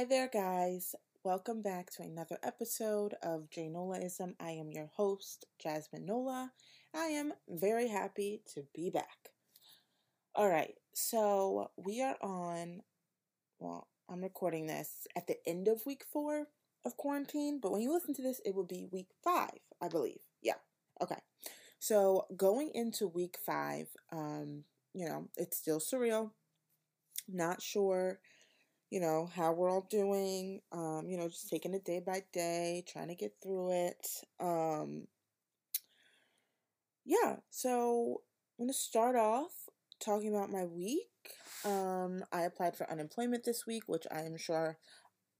Hi there, guys. Welcome back to another episode of J Nolaism. I am your host, Jasmine Nola. I am very happy to be back. All right, so we are on, well, I'm recording this at the end of week four of quarantine, but when you listen to this, it will be week five, I believe. Yeah, okay. So going into week five, um, you know, it's still surreal. Not sure you know, how we're all doing, um, you know, just taking it day by day, trying to get through it. Um, yeah, so I'm going to start off talking about my week. Um, I applied for unemployment this week, which I am sure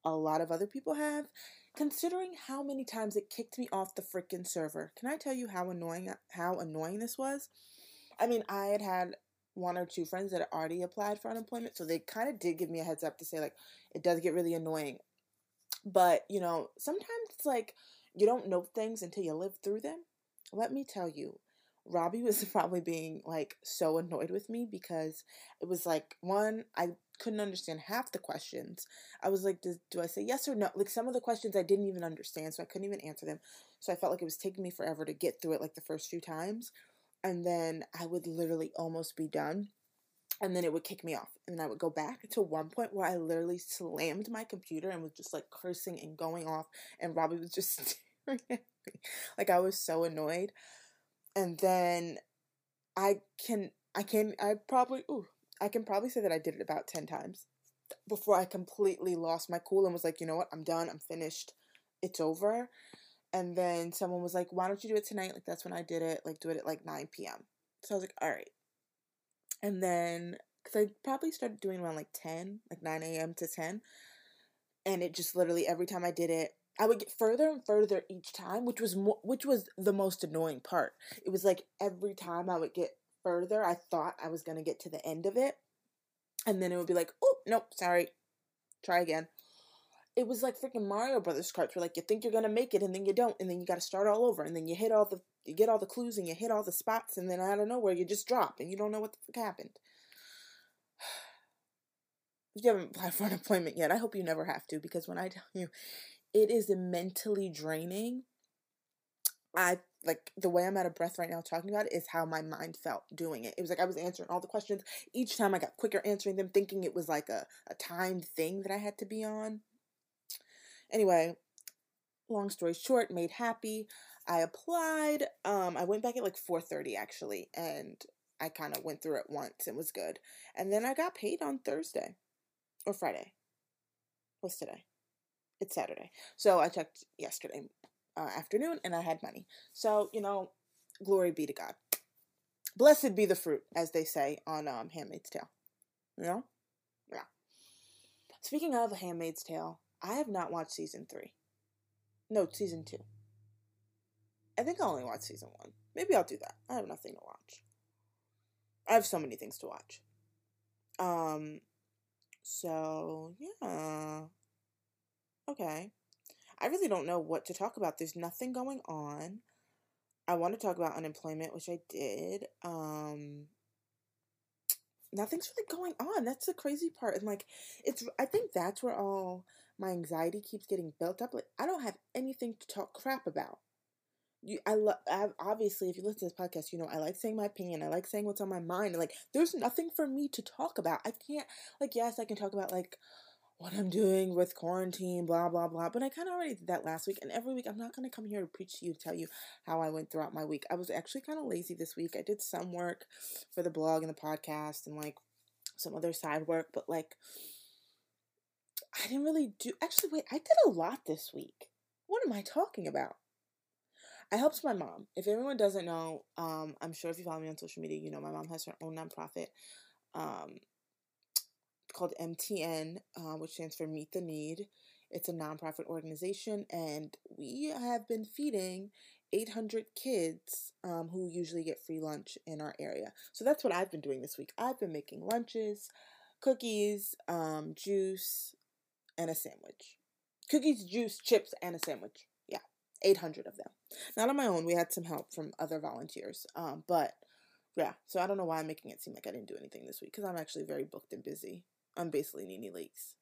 a lot of other people have. Considering how many times it kicked me off the freaking server, can I tell you how annoying how annoying this was? I mean, I had had one or two friends that already applied for unemployment, so they kind of did give me a heads up to say like it does get really annoying. But, you know, sometimes it's like you don't know things until you live through them. Let me tell you, Robbie was probably being like so annoyed with me because it was like one, I couldn't understand half the questions. I was like, do I say yes or no? Like some of the questions I didn't even understand, so I couldn't even answer them. So I felt like it was taking me forever to get through it like the first few times and then I would literally almost be done. And then it would kick me off. And then I would go back to one point where I literally slammed my computer and was just like cursing and going off. And Robbie was just staring at me. Like I was so annoyed. And then I can, I can, I probably, ooh, I can probably say that I did it about 10 times before I completely lost my cool and was like, you know what, I'm done, I'm finished, it's over and then someone was like, why don't you do it tonight? Like, that's when I did it. Like, do it at like 9 p.m. So I was like, all right. And then, because I probably started doing around like 10, like 9 a.m. to 10. And it just literally, every time I did it, I would get further and further each time, which was mo- which was the most annoying part. It was like every time I would get further, I thought I was gonna get to the end of it, and then it would be like, oh nope, sorry, try again it was like freaking Mario Brothers carts where like you think you're gonna make it and then you don't and then you gotta start all over and then you hit all the you get all the clues and you hit all the spots and then out of nowhere you just drop and you don't know what the fuck happened. If you haven't applied for unemployment yet, I hope you never have to because when I tell you it is mentally draining. I like the way I'm out of breath right now talking about it is how my mind felt doing it. It was like I was answering all the questions. Each time I got quicker answering them, thinking it was like a, a timed thing that I had to be on. Anyway, long story short, made happy. I applied. Um, I went back at like 4:30 actually, and I kind of went through it once and was good. And then I got paid on Thursday or Friday. What's today? It's Saturday. So I checked yesterday uh, afternoon and I had money. So, you know, glory be to God. Blessed be the fruit, as they say on um, Handmaid's Tale. You know? Yeah. Speaking of Handmaid's Tale, I have not watched season three. No, season two. I think I only watched season one. Maybe I'll do that. I have nothing to watch. I have so many things to watch. Um, so yeah. Okay. I really don't know what to talk about. There's nothing going on. I want to talk about unemployment, which I did. Um, nothing's really going on. That's the crazy part. And like, it's, I think that's where all my anxiety keeps getting built up. Like I don't have anything to talk crap about. You, I love. Obviously, if you listen to this podcast, you know I like saying my opinion. I like saying what's on my mind. like, there's nothing for me to talk about. I can't. Like, yes, I can talk about like what I'm doing with quarantine, blah blah blah. But I kind of already did that last week, and every week I'm not gonna come here to preach to you, tell you how I went throughout my week. I was actually kind of lazy this week. I did some work for the blog and the podcast, and like some other side work, but like I didn't really do. Actually, wait, I did a lot this week. What am I talking about? I helped my mom. If everyone doesn't know, um, I'm sure if you follow me on social media, you know my mom has her own nonprofit um, called MTN, uh, which stands for Meet the Need. It's a nonprofit organization, and we have been feeding 800 kids um, who usually get free lunch in our area. So that's what I've been doing this week. I've been making lunches, cookies, um, juice, and a sandwich. Cookies, juice, chips, and a sandwich. Yeah, 800 of them. Not on my own. We had some help from other volunteers. Um, but yeah, so I don't know why I'm making it seem like I didn't do anything this week because I'm actually very booked and busy. I'm basically Nene Leakes.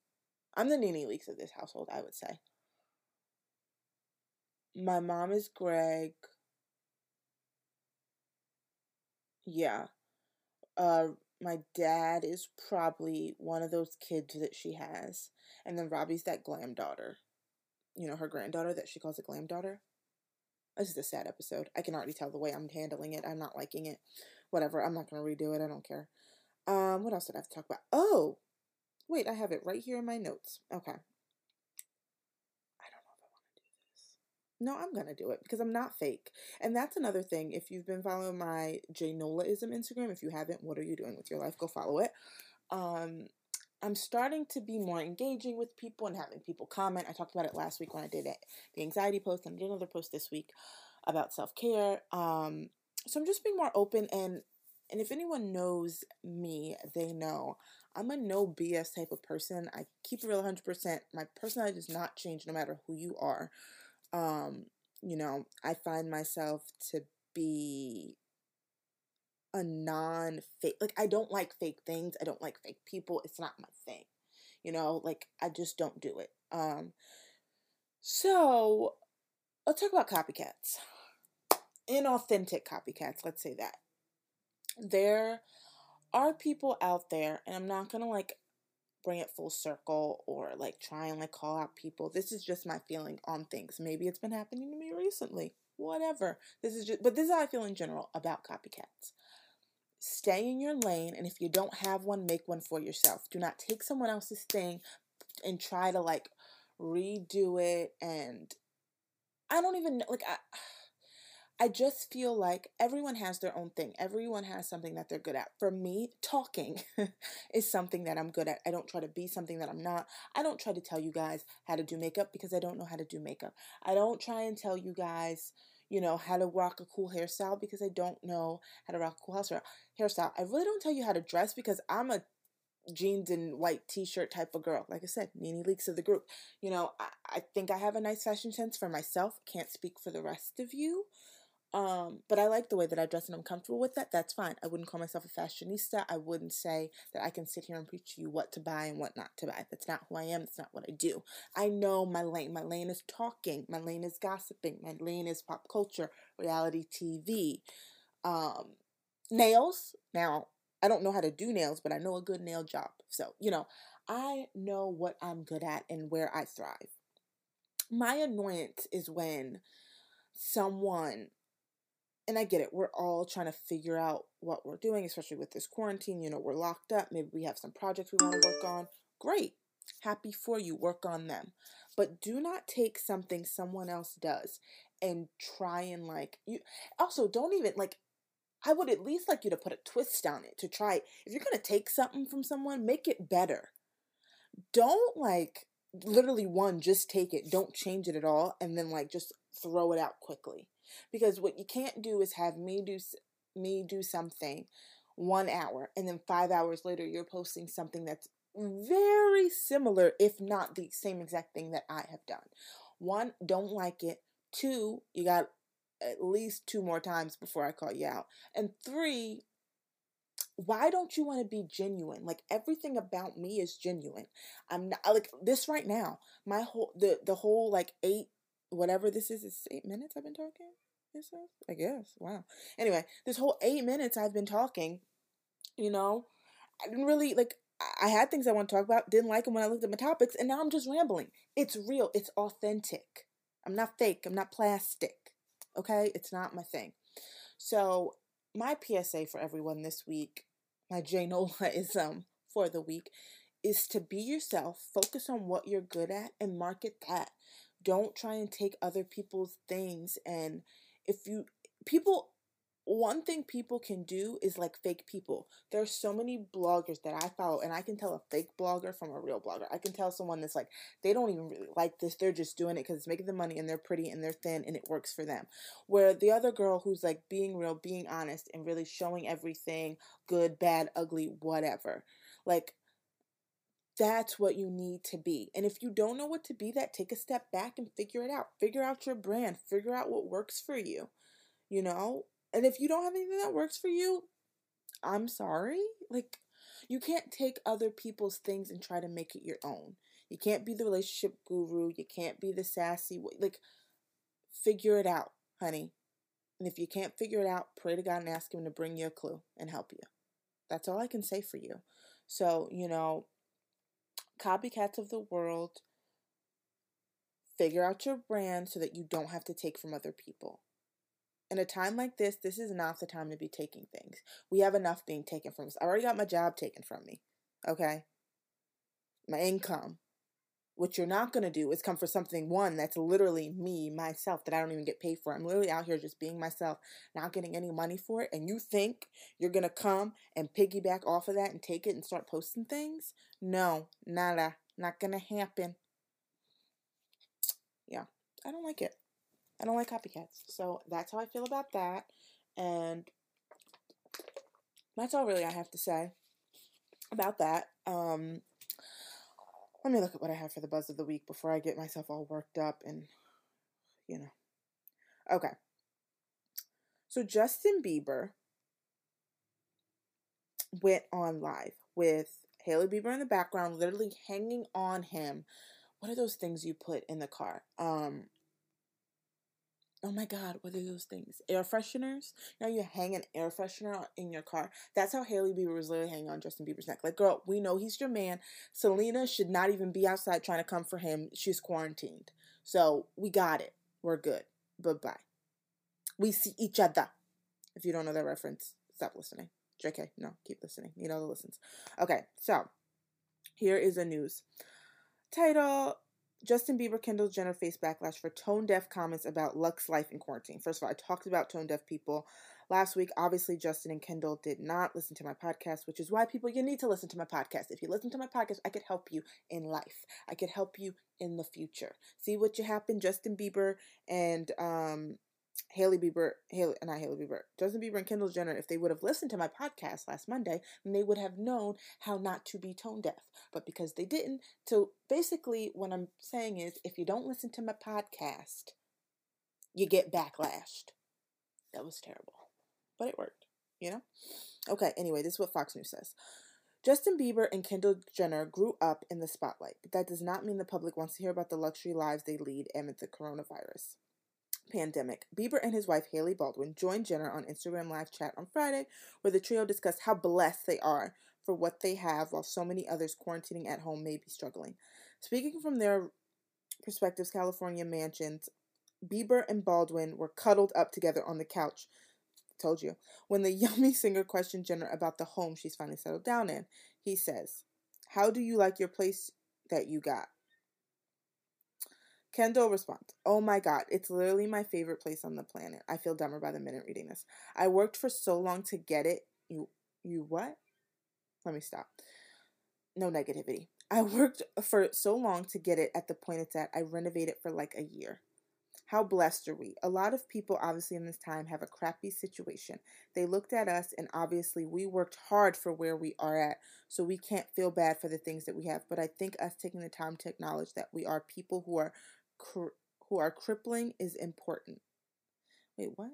I'm the Nene Leakes of this household, I would say. My mom is Greg. Yeah. Uh, my dad is probably one of those kids that she has. And then Robbie's that glam daughter. You know, her granddaughter that she calls a glam daughter. This is a sad episode. I can already tell the way I'm handling it. I'm not liking it. Whatever. I'm not going to redo it. I don't care. Um, what else did I have to talk about? Oh, wait, I have it right here in my notes. Okay. No, I'm gonna do it because I'm not fake. And that's another thing. If you've been following my J Nolaism Instagram, if you haven't, what are you doing with your life? Go follow it. Um, I'm starting to be more engaging with people and having people comment. I talked about it last week when I did it, the anxiety post, and I did another post this week about self care. Um, so I'm just being more open and and if anyone knows me, they know I'm a no BS type of person. I keep it real 100%. My personality does not change no matter who you are um, you know, I find myself to be a non fake like I don't like fake things. I don't like fake people. It's not my thing. You know, like I just don't do it. Um so let's talk about copycats. Inauthentic copycats, let's say that. There are people out there, and I'm not gonna like bring it full circle or like try and like call out people. This is just my feeling on things. Maybe it's been happening to me recently. Whatever. This is just but this is how I feel in general about copycats. Stay in your lane and if you don't have one, make one for yourself. Do not take someone else's thing and try to like redo it and I don't even like I I just feel like everyone has their own thing. Everyone has something that they're good at. For me, talking is something that I'm good at. I don't try to be something that I'm not. I don't try to tell you guys how to do makeup because I don't know how to do makeup. I don't try and tell you guys, you know, how to rock a cool hairstyle because I don't know how to rock a cool hairstyle. I really don't tell you how to dress because I'm a jeans and white t-shirt type of girl. Like I said, Nene Leakes of the group. You know, I, I think I have a nice fashion sense for myself. Can't speak for the rest of you. Um, but I like the way that I dress and I'm comfortable with that. That's fine. I wouldn't call myself a fashionista. I wouldn't say that I can sit here and preach to you what to buy and what not to buy. That's not who I am. That's not what I do. I know my lane. My lane is talking. My lane is gossiping. My lane is pop culture, reality TV, um, nails. Now, I don't know how to do nails, but I know a good nail job. So, you know, I know what I'm good at and where I thrive. My annoyance is when someone and I get it. We're all trying to figure out what we're doing, especially with this quarantine. You know, we're locked up. Maybe we have some projects we want to work on. Great. Happy for you. Work on them. But do not take something someone else does and try and like you also don't even like I would at least like you to put a twist on it to try if you're going to take something from someone, make it better. Don't like literally one just take it, don't change it at all and then like just throw it out quickly because what you can't do is have me do me do something one hour and then five hours later you're posting something that's very similar if not the same exact thing that i have done. One don't like it. Two you got at least two more times before i call you out. And three why don't you want to be genuine? Like everything about me is genuine. I'm not like this right now my whole the the whole like eight whatever this is, it's eight minutes I've been talking. Is I guess. Wow. Anyway, this whole eight minutes I've been talking, you know, I didn't really like. I had things I want to talk about, didn't like them when I looked at my topics, and now I'm just rambling. It's real. It's authentic. I'm not fake. I'm not plastic. Okay? It's not my thing. So, my PSA for everyone this week, my J um for the week, is to be yourself, focus on what you're good at, and market that. Don't try and take other people's things. And if you, people, one thing people can do is like fake people. There's so many bloggers that I follow, and I can tell a fake blogger from a real blogger. I can tell someone that's like, they don't even really like this. They're just doing it because it's making them money and they're pretty and they're thin and it works for them. Where the other girl who's like being real, being honest, and really showing everything good, bad, ugly, whatever. Like, that's what you need to be. And if you don't know what to be that, take a step back and figure it out. Figure out your brand, figure out what works for you. You know? And if you don't have anything that works for you, I'm sorry. Like you can't take other people's things and try to make it your own. You can't be the relationship guru. You can't be the sassy. Like, figure it out, honey. And if you can't figure it out, pray to God and ask Him to bring you a clue and help you. That's all I can say for you. So, you know, copycats of the world, figure out your brand so that you don't have to take from other people. In a time like this, this is not the time to be taking things. We have enough being taken from us. I already got my job taken from me. Okay? My income. What you're not going to do is come for something, one, that's literally me, myself, that I don't even get paid for. I'm literally out here just being myself, not getting any money for it. And you think you're going to come and piggyback off of that and take it and start posting things? No, nada. Not going to happen. Yeah, I don't like it. I don't like copycats. So that's how I feel about that. And that's all really I have to say about that. Um, let me look at what I have for the buzz of the week before I get myself all worked up and, you know. Okay. So Justin Bieber went on live with Hailey Bieber in the background, literally hanging on him. What are those things you put in the car? Um, Oh my God, what are those things? Air fresheners? Now you hang an air freshener in your car. That's how Hailey Bieber was literally hanging on Justin Bieber's neck. Like, girl, we know he's your man. Selena should not even be outside trying to come for him. She's quarantined. So we got it. We're good. Bye bye. We see each other. If you don't know that reference, stop listening. JK, no, keep listening. You know the listens. Okay, so here is a news title Justin Bieber, Kendall Jenner face backlash for tone deaf comments about Lux life in quarantine. First of all, I talked about tone deaf people last week. Obviously, Justin and Kendall did not listen to my podcast, which is why people, you need to listen to my podcast. If you listen to my podcast, I could help you in life. I could help you in the future. See what you happen, Justin Bieber and um Hailey Bieber, Hailey, not Hailey Bieber, Justin Bieber and Kendall Jenner, if they would have listened to my podcast last Monday, then they would have known how not to be tone deaf. But because they didn't, so basically what I'm saying is if you don't listen to my podcast, you get backlashed. That was terrible. But it worked, you know? Okay, anyway, this is what Fox News says. Justin Bieber and Kendall Jenner grew up in the spotlight, but that does not mean the public wants to hear about the luxury lives they lead amid the coronavirus pandemic, Bieber and his wife Hailey Baldwin joined Jenner on Instagram live chat on Friday, where the trio discussed how blessed they are for what they have while so many others quarantining at home may be struggling. Speaking from their perspectives, California mansions, Bieber and Baldwin were cuddled up together on the couch. Told you. When the yummy singer questioned Jenner about the home she's finally settled down in, he says, How do you like your place that you got? Kendall responds, Oh my god, it's literally my favorite place on the planet. I feel dumber by the minute reading this. I worked for so long to get it. You you what? Let me stop. No negativity. I worked for so long to get it at the point it's at. I renovated for like a year. How blessed are we? A lot of people, obviously, in this time have a crappy situation. They looked at us, and obviously, we worked hard for where we are at, so we can't feel bad for the things that we have. But I think us taking the time to acknowledge that we are people who are who are crippling is important. Wait, what?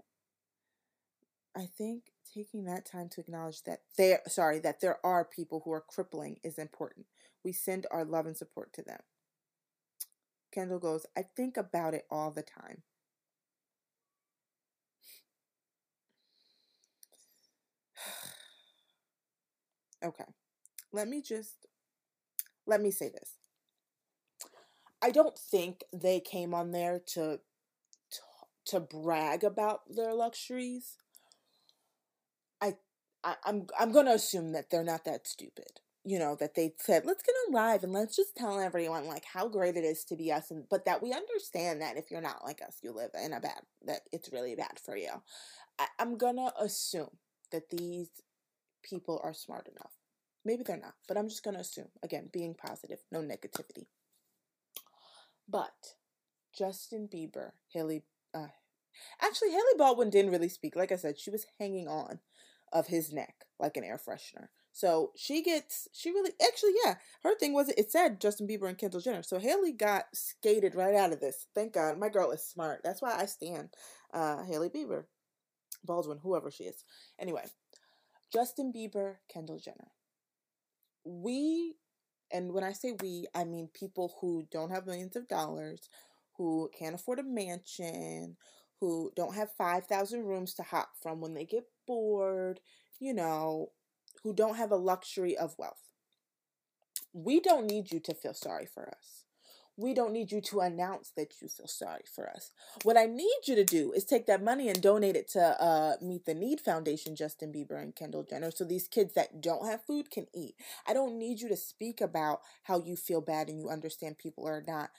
I think taking that time to acknowledge that there sorry, that there are people who are crippling is important. We send our love and support to them. Kendall goes, I think about it all the time. okay. Let me just let me say this. I don't think they came on there to to, to brag about their luxuries. I, I I'm I'm gonna assume that they're not that stupid. You know that they said let's get on live and let's just tell everyone like how great it is to be us, and but that we understand that if you're not like us, you live in a bad that it's really bad for you. I, I'm gonna assume that these people are smart enough. Maybe they're not, but I'm just gonna assume again, being positive, no negativity. But Justin Bieber, Hailey, uh, actually, Hailey Baldwin didn't really speak. Like I said, she was hanging on of his neck like an air freshener. So she gets, she really, actually, yeah, her thing was it said Justin Bieber and Kendall Jenner. So Hailey got skated right out of this. Thank God. My girl is smart. That's why I stand uh, Hailey Bieber, Baldwin, whoever she is. Anyway, Justin Bieber, Kendall Jenner. We and when I say we, I mean people who don't have millions of dollars, who can't afford a mansion, who don't have 5,000 rooms to hop from when they get bored, you know, who don't have a luxury of wealth. We don't need you to feel sorry for us. We don't need you to announce that you feel sorry for us. What I need you to do is take that money and donate it to uh, Meet the Need Foundation, Justin Bieber and Kendall Jenner, so these kids that don't have food can eat. I don't need you to speak about how you feel bad and you understand people are not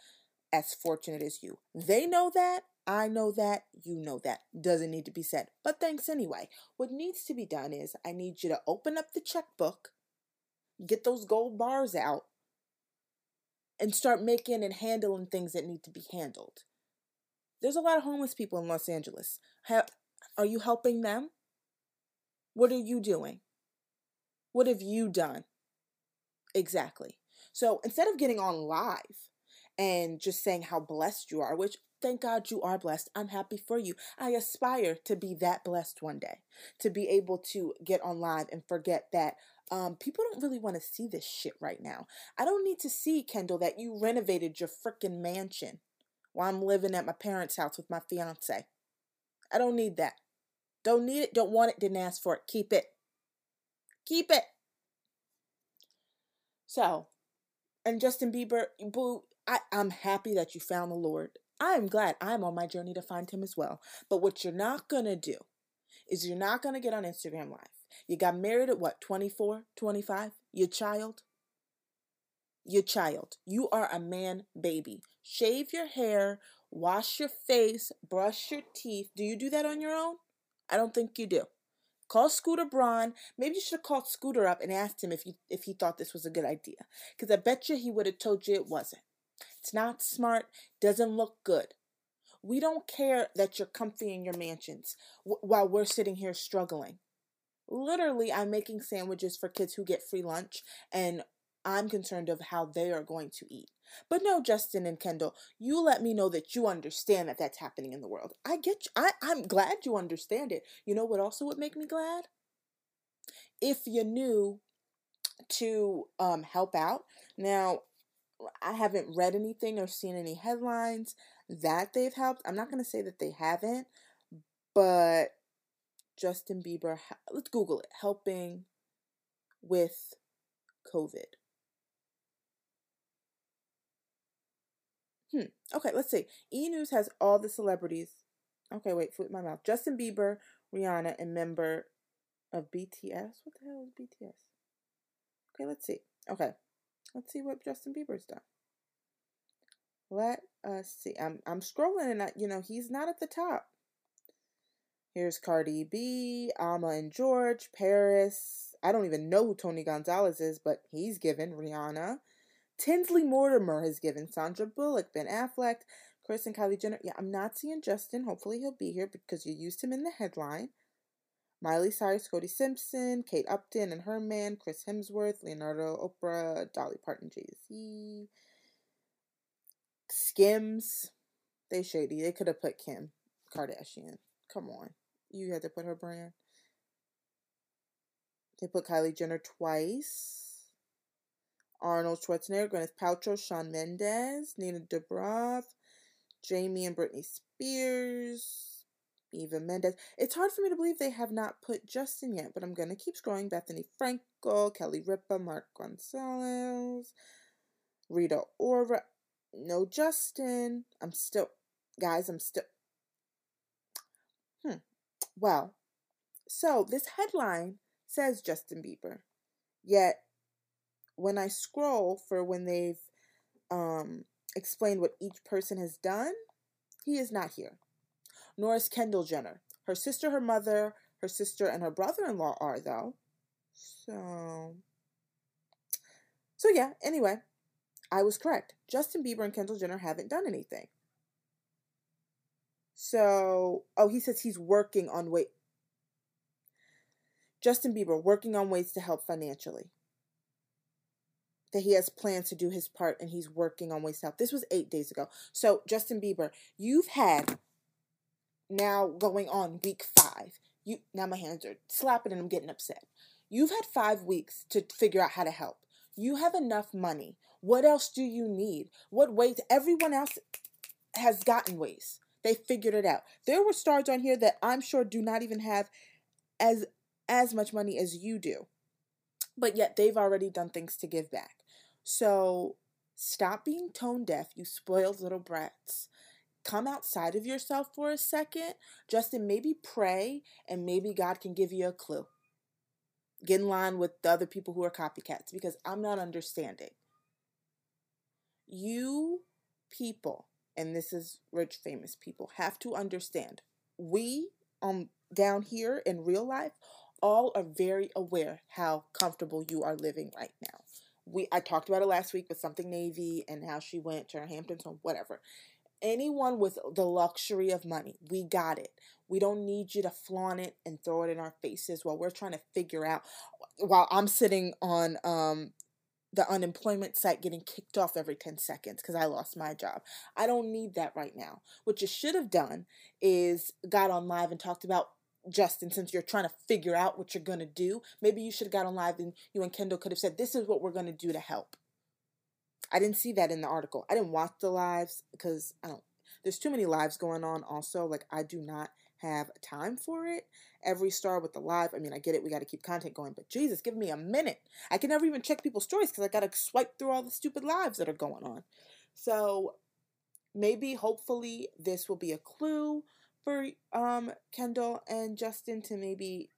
as fortunate as you. They know that. I know that. You know that. Doesn't need to be said. But thanks anyway. What needs to be done is I need you to open up the checkbook, get those gold bars out, and start making and handling things that need to be handled. There's a lot of homeless people in Los Angeles. Ha- are you helping them? What are you doing? What have you done? Exactly. So instead of getting on live and just saying how blessed you are, which thank God you are blessed. I'm happy for you. I aspire to be that blessed one day, to be able to get on live and forget that um, people don't really want to see this shit right now. I don't need to see, Kendall, that you renovated your freaking mansion while I'm living at my parents' house with my fiance. I don't need that. Don't need it, don't want it, didn't ask for it. Keep it. Keep it. So, and Justin Bieber, boo, I, I'm happy that you found the Lord. I'm glad I'm on my journey to find him as well. But what you're not going to do is you're not going to get on Instagram Live you got married at what, 24, 25? Your child? Your child. You are a man baby. Shave your hair, wash your face, brush your teeth. Do you do that on your own? I don't think you do. Call Scooter Braun. Maybe you should have called Scooter up and asked him if you if he thought this was a good idea. Because I bet you he would have told you it wasn't. It's not smart, doesn't look good. We don't care that you're comfy in your mansions while we're sitting here struggling literally I'm making sandwiches for kids who get free lunch and I'm concerned of how they are going to eat. But no, Justin and Kendall, you let me know that you understand that that's happening in the world. I get you. I, I'm glad you understand it. You know what also would make me glad? If you knew to um, help out. Now, I haven't read anything or seen any headlines that they've helped. I'm not going to say that they haven't, but Justin Bieber, let's Google it, helping with COVID. Hmm. Okay, let's see. E News has all the celebrities. Okay, wait, flip my mouth. Justin Bieber, Rihanna, and member of BTS. What the hell is BTS? Okay, let's see. Okay, let's see what Justin Bieber's done. Let us see. I'm I'm scrolling and I, you know he's not at the top. Here's Cardi B, Alma and George, Paris. I don't even know who Tony Gonzalez is, but he's given Rihanna. Tinsley Mortimer has given Sandra Bullock, Ben Affleck, Chris and Kylie Jenner. Yeah, I'm not seeing Justin. Hopefully he'll be here because you used him in the headline. Miley Cyrus, Cody Simpson, Kate Upton and her man, Chris Hemsworth, Leonardo, Oprah, Dolly Parton, Jay Z, Skims. They shady. They could have put Kim Kardashian. Come on. You had to put her brand. They put Kylie Jenner twice. Arnold Schwarzenegger, Gwyneth Paltrow, Shawn Mendes, Nina Dobrev, Jamie and Britney Spears, Eva Mendes. It's hard for me to believe they have not put Justin yet, but I'm going to keep scrolling. Bethenny Frankel, Kelly Ripa, Mark Gonzalez, Rita Ora. No Justin. I'm still, guys, I'm still, hmm. Well, so this headline says Justin Bieber. Yet when I scroll for when they've um, explained what each person has done, he is not here. Nor is Kendall Jenner. Her sister, her mother, her sister, and her brother in law are, though. So. So, yeah, anyway, I was correct. Justin Bieber and Kendall Jenner haven't done anything. So, oh, he says he's working on wait. Justin Bieber working on ways to help financially. That he has plans to do his part and he's working on ways to help. This was eight days ago. So, Justin Bieber, you've had now going on week five. You now my hands are slapping and I'm getting upset. You've had five weeks to figure out how to help. You have enough money. What else do you need? What ways? Everyone else has gotten ways. They figured it out. There were stars on here that I'm sure do not even have as as much money as you do. But yet they've already done things to give back. So stop being tone deaf, you spoiled little brats. Come outside of yourself for a second. Justin, maybe pray and maybe God can give you a clue. Get in line with the other people who are copycats because I'm not understanding. You people and this is rich famous people have to understand we um down here in real life all are very aware how comfortable you are living right now. We i talked about it last week with something navy and how she went to her hamptons home whatever. Anyone with the luxury of money we got it. We don't need you to flaunt it and throw it in our faces while we're trying to figure out while i'm sitting on um the unemployment site getting kicked off every 10 seconds because I lost my job. I don't need that right now. What you should have done is got on live and talked about Justin, since you're trying to figure out what you're going to do, maybe you should have got on live and you and Kendall could have said, This is what we're going to do to help. I didn't see that in the article. I didn't watch the lives because I don't, there's too many lives going on also. Like, I do not have time for it. Every star with the live, I mean, I get it, we got to keep content going, but Jesus, give me a minute. I can never even check people's stories because I got to swipe through all the stupid lives that are going on. So maybe, hopefully, this will be a clue for um, Kendall and Justin to maybe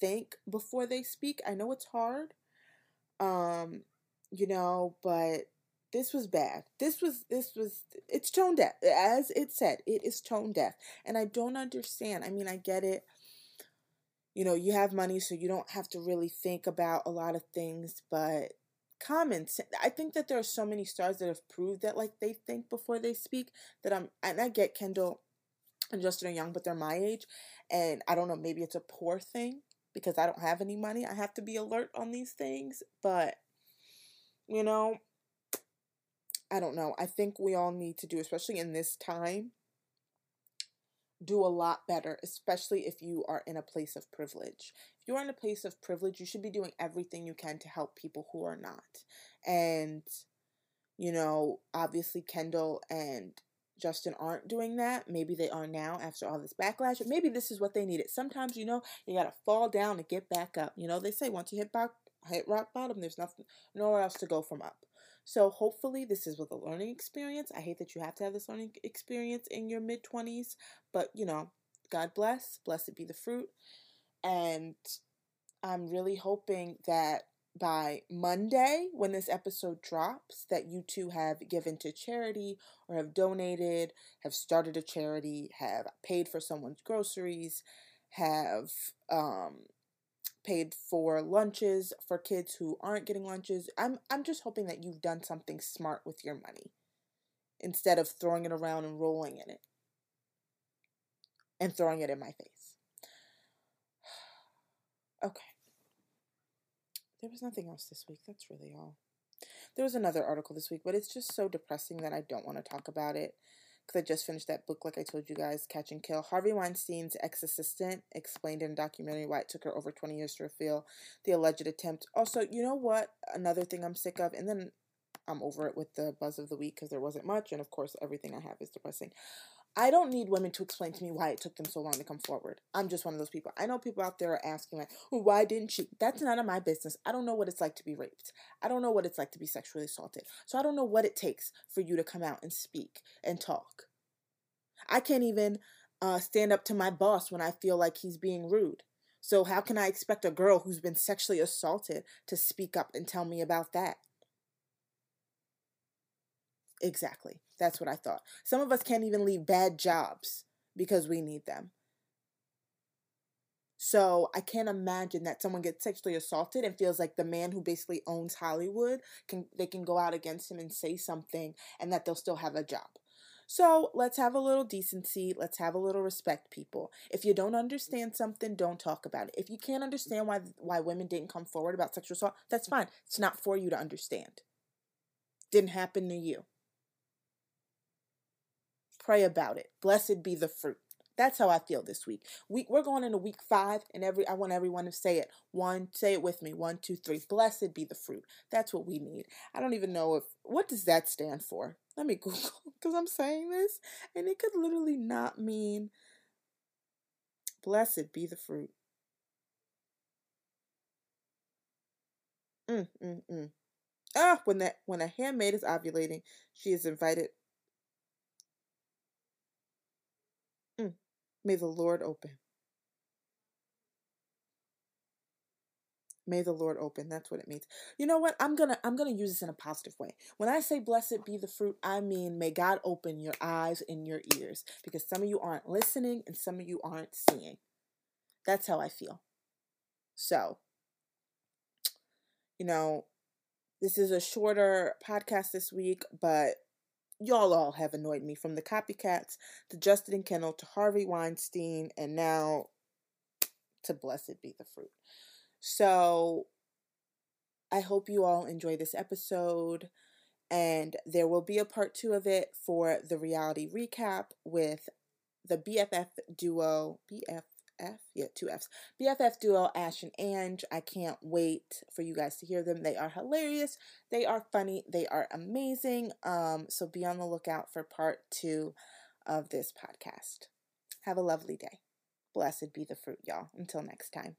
think before they speak. I know it's hard, um, you know, but this was bad. This was this was it's tone deaf. As it said, it is tone deaf. And I don't understand. I mean, I get it. You know, you have money so you don't have to really think about a lot of things, but common. I think that there are so many stars that have proved that like they think before they speak that I'm and I get Kendall and Justin are young, but they're my age. And I don't know, maybe it's a poor thing because I don't have any money. I have to be alert on these things. But you know, I don't know. I think we all need to do, especially in this time, do a lot better, especially if you are in a place of privilege. If you're in a place of privilege, you should be doing everything you can to help people who are not. And, you know, obviously, Kendall and Justin aren't doing that. Maybe they are now after all this backlash. Maybe this is what they needed. Sometimes, you know, you got to fall down and get back up. You know, they say once you hit back, hit rock bottom, there's nothing, nowhere else to go from up. So hopefully this is with a learning experience. I hate that you have to have this learning experience in your mid 20s, but you know, God bless, blessed be the fruit. And I'm really hoping that by Monday, when this episode drops, that you two have given to charity or have donated, have started a charity, have paid for someone's groceries, have um, paid for lunches for kids who aren't getting lunches. I'm I'm just hoping that you've done something smart with your money instead of throwing it around and rolling in it and throwing it in my face. okay. There was nothing else this week. That's really all. There was another article this week, but it's just so depressing that I don't want to talk about it because I just finished that book, like I told you guys, Catch and Kill. Harvey Weinstein's ex assistant explained in a documentary why it took her over 20 years to reveal the alleged attempt. Also, you know what? Another thing I'm sick of, and then I'm over it with the buzz of the week because there wasn't much, and of course, everything I have is depressing. I don't need women to explain to me why it took them so long to come forward. I'm just one of those people. I know people out there are asking, like, why didn't you? That's none of my business. I don't know what it's like to be raped. I don't know what it's like to be sexually assaulted. So I don't know what it takes for you to come out and speak and talk. I can't even uh, stand up to my boss when I feel like he's being rude. So how can I expect a girl who's been sexually assaulted to speak up and tell me about that? Exactly. That's what I thought. Some of us can't even leave bad jobs because we need them. So I can't imagine that someone gets sexually assaulted and feels like the man who basically owns Hollywood can they can go out against him and say something and that they'll still have a job. So let's have a little decency. Let's have a little respect, people. If you don't understand something, don't talk about it. If you can't understand why why women didn't come forward about sexual assault, that's fine. It's not for you to understand. Didn't happen to you. Pray about it. Blessed be the fruit. That's how I feel this week. Week we're going into week five, and every I want everyone to say it. One, say it with me. One, two, three. Blessed be the fruit. That's what we need. I don't even know if what does that stand for. Let me Google because I'm saying this, and it could literally not mean blessed be the fruit. Mm, mm, mm. Ah, when that when a handmaid is ovulating, she is invited. Mm. May the Lord open. May the Lord open. That's what it means. You know what? I'm gonna I'm gonna use this in a positive way. When I say blessed be the fruit, I mean may God open your eyes and your ears because some of you aren't listening and some of you aren't seeing. That's how I feel. So, you know, this is a shorter podcast this week, but y'all all have annoyed me from the copycats to Justin and Kendall to Harvey Weinstein and now to Blessed Be the Fruit. So I hope you all enjoy this episode. And there will be a part two of it for the reality recap with the BFF duo, BF F, yeah, two F's. BFF duo Ash and Ange. I can't wait for you guys to hear them. They are hilarious. They are funny. They are amazing. Um, so be on the lookout for part two of this podcast. Have a lovely day. Blessed be the fruit, y'all. Until next time.